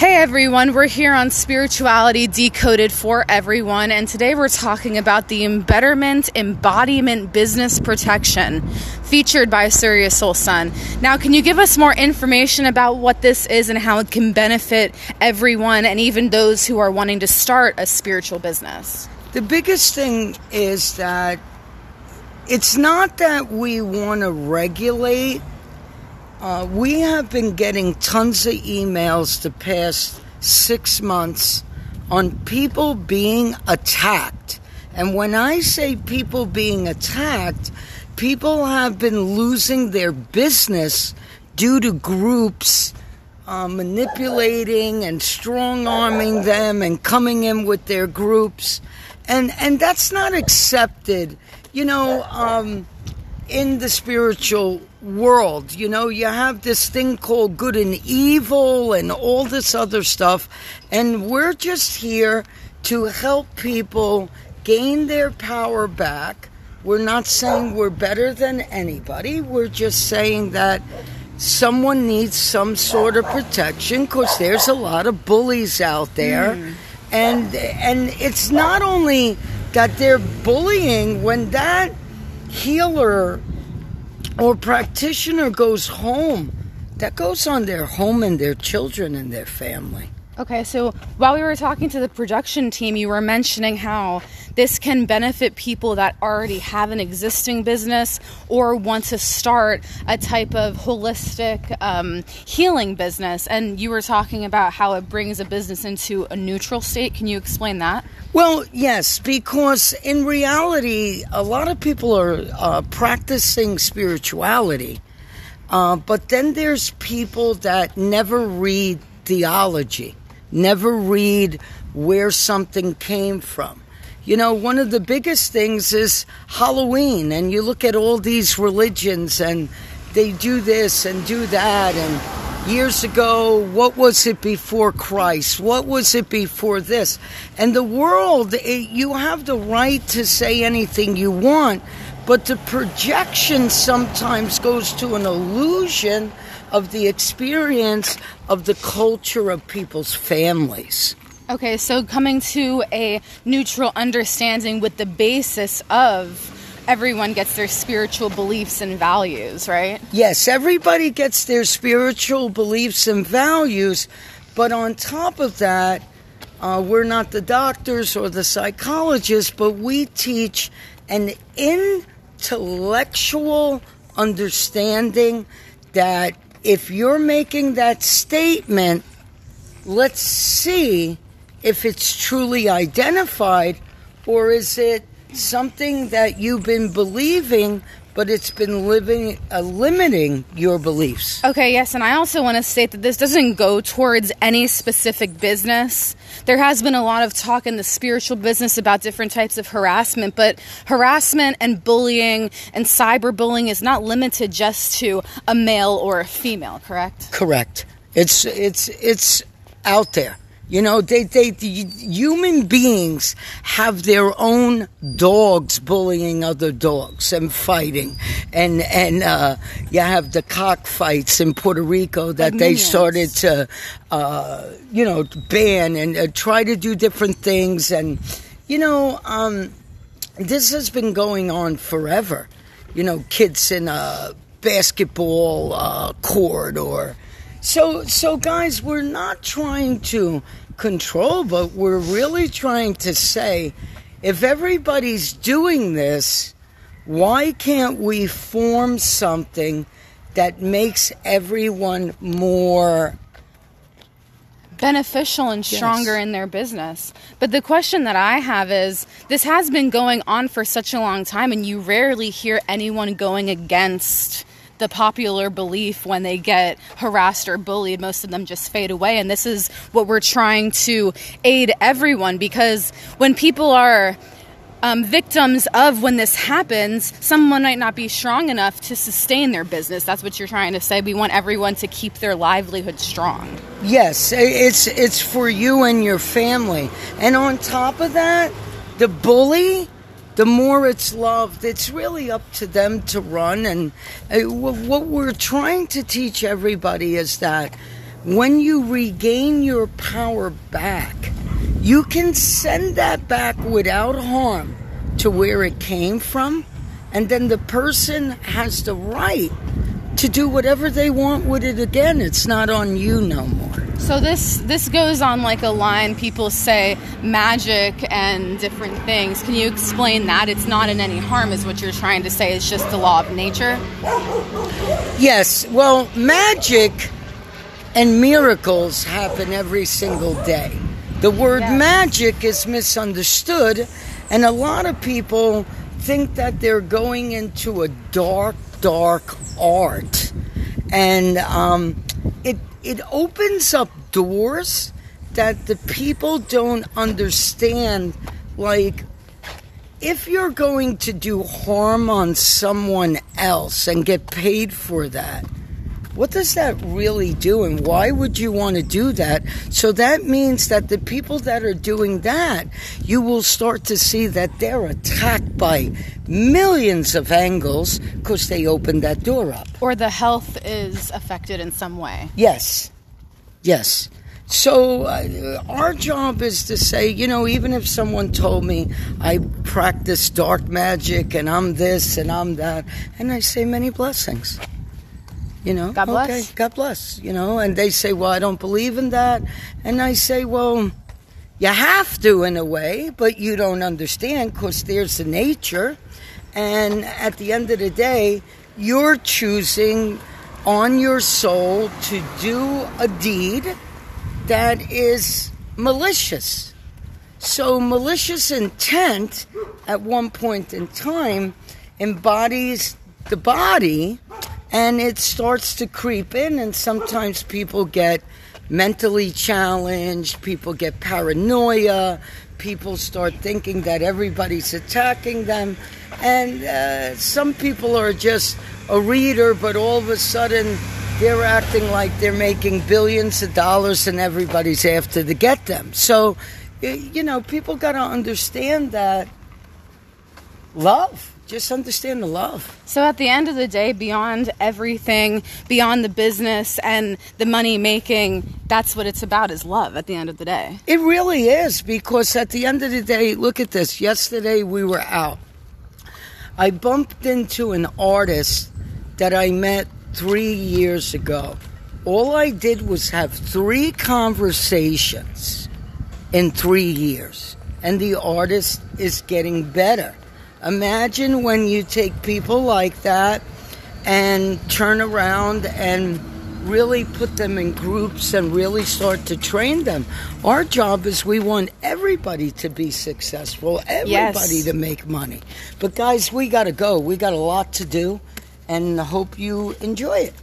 Hey everyone, we're here on Spirituality Decoded for Everyone, and today we're talking about the Embetterment Embodiment Business Protection featured by Sirius Soul Sun. Now, can you give us more information about what this is and how it can benefit everyone and even those who are wanting to start a spiritual business? The biggest thing is that it's not that we want to regulate uh, we have been getting tons of emails the past six months on people being attacked. And when I say people being attacked, people have been losing their business due to groups uh, manipulating and strong arming them and coming in with their groups. And, and that's not accepted. You know, um, in the spiritual world. You know, you have this thing called good and evil and all this other stuff. And we're just here to help people gain their power back. We're not saying we're better than anybody. We're just saying that someone needs some sort of protection because there's a lot of bullies out there. Mm. And and it's not only that they're bullying when that healer or practitioner goes home, that goes on their home and their children and their family. Okay, so while we were talking to the production team, you were mentioning how this can benefit people that already have an existing business or want to start a type of holistic um, healing business. And you were talking about how it brings a business into a neutral state. Can you explain that? Well, yes, because in reality, a lot of people are uh, practicing spirituality. Uh, but then there's people that never read theology never read where something came from. You know, one of the biggest things is Halloween, and you look at all these religions and they do this and do that. And years ago, what was it before Christ? What was it before this? And the world, it, you have the right to say anything you want, but the projection sometimes goes to an illusion of the experience of the culture of people's families. Okay, so coming to a neutral understanding with the basis of everyone gets their spiritual beliefs and values, right? Yes, everybody gets their spiritual beliefs and values, but on top of that, uh, we're not the doctors or the psychologists, but we teach an intellectual understanding that if you're making that statement, let's see if it's truly identified or is it something that you've been believing but it's been living uh, limiting your beliefs. Okay, yes, and I also want to state that this doesn't go towards any specific business. There has been a lot of talk in the spiritual business about different types of harassment, but harassment and bullying and cyberbullying is not limited just to a male or a female, correct? Correct. It's it's it's out there. You know, they, they, the human beings have their own dogs bullying other dogs and fighting. And, and, uh, you have the cockfights in Puerto Rico that they started to, uh, you know, ban and uh, try to do different things. And, you know, um, this has been going on forever. You know, kids in a basketball uh, court or, so, so guys, we're not trying to control, but we're really trying to say if everybody's doing this, why can't we form something that makes everyone more beneficial and stronger yes. in their business. But the question that I have is this has been going on for such a long time, and you rarely hear anyone going against the popular belief when they get harassed or bullied, most of them just fade away. And this is what we're trying to aid everyone because when people are um, victims of when this happens, someone might not be strong enough to sustain their business. That's what you're trying to say. We want everyone to keep their livelihood strong. Yes, it's it's for you and your family. And on top of that, the bully the more it's loved, it's really up to them to run. And uh, what we're trying to teach everybody is that when you regain your power back, you can send that back without harm to where it came from, and then the person has the right to do whatever they want with it again. It's not on you no more. So this this goes on like a line people say magic and different things. Can you explain that? It's not in any harm is what you're trying to say. It's just the law of nature. Yes. Well, magic and miracles happen every single day. The word Yes. magic is misunderstood, and a lot of people think that they're going into a dark, dark art, and um, it it opens up doors that the people don't understand. Like, if you're going to do harm on someone else and get paid for that, what does that really do and why would you want to do that? So that means that the people that are doing that you will start to see that they're attacked by millions of angles because they opened that door up. Or the health is affected in some way. yes. Yes. So uh, our job is to say you know even if someone told me i practice dark magic and i'm this and i'm that and i say many blessings you know? God bless. okay god bless you know? And they say well i don't believe in that. And i say well you have to in a way but you don't understand because there's the nature. And at the end of the day you're choosing on your soul to do a deed that is malicious. So malicious intent at one point in time embodies the body and it starts to creep in and sometimes people get mentally challenged people get paranoia people start thinking that everybody's attacking them. And uh, some people are just a reader but all of a sudden they're acting like they're making billions of dollars and everybody's after to get them. So you know people got to understand that love just understand the love So at the end of the day, beyond everything, beyond the business and the money making, that's what it's about is love at the end of the day. It really is because at the end of the day, look at this. Yesterday we were out. I bumped into an artist that I met three years ago. All I did was have three conversations in three years, and the artist is getting better. Imagine when you take people like that and turn around and really put them in groups and really start to train them. Our job is we want everybody to be successful, everybody Yes. to make money. But guys, we got to go. We got a lot to do and I hope you enjoy it.